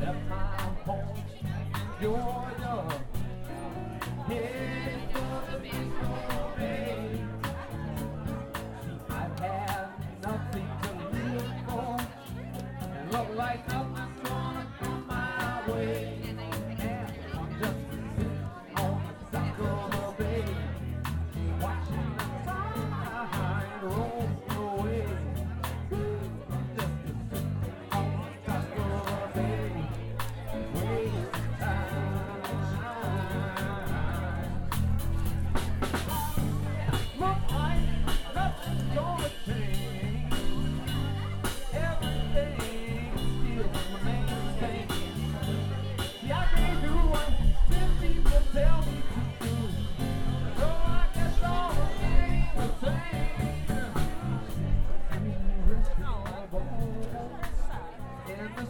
left my home, Georgia. It's. I've had nothing to live for, and look like nothing's gonna come my way.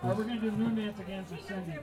Right, we're going to do Moon Dance again for Cindy.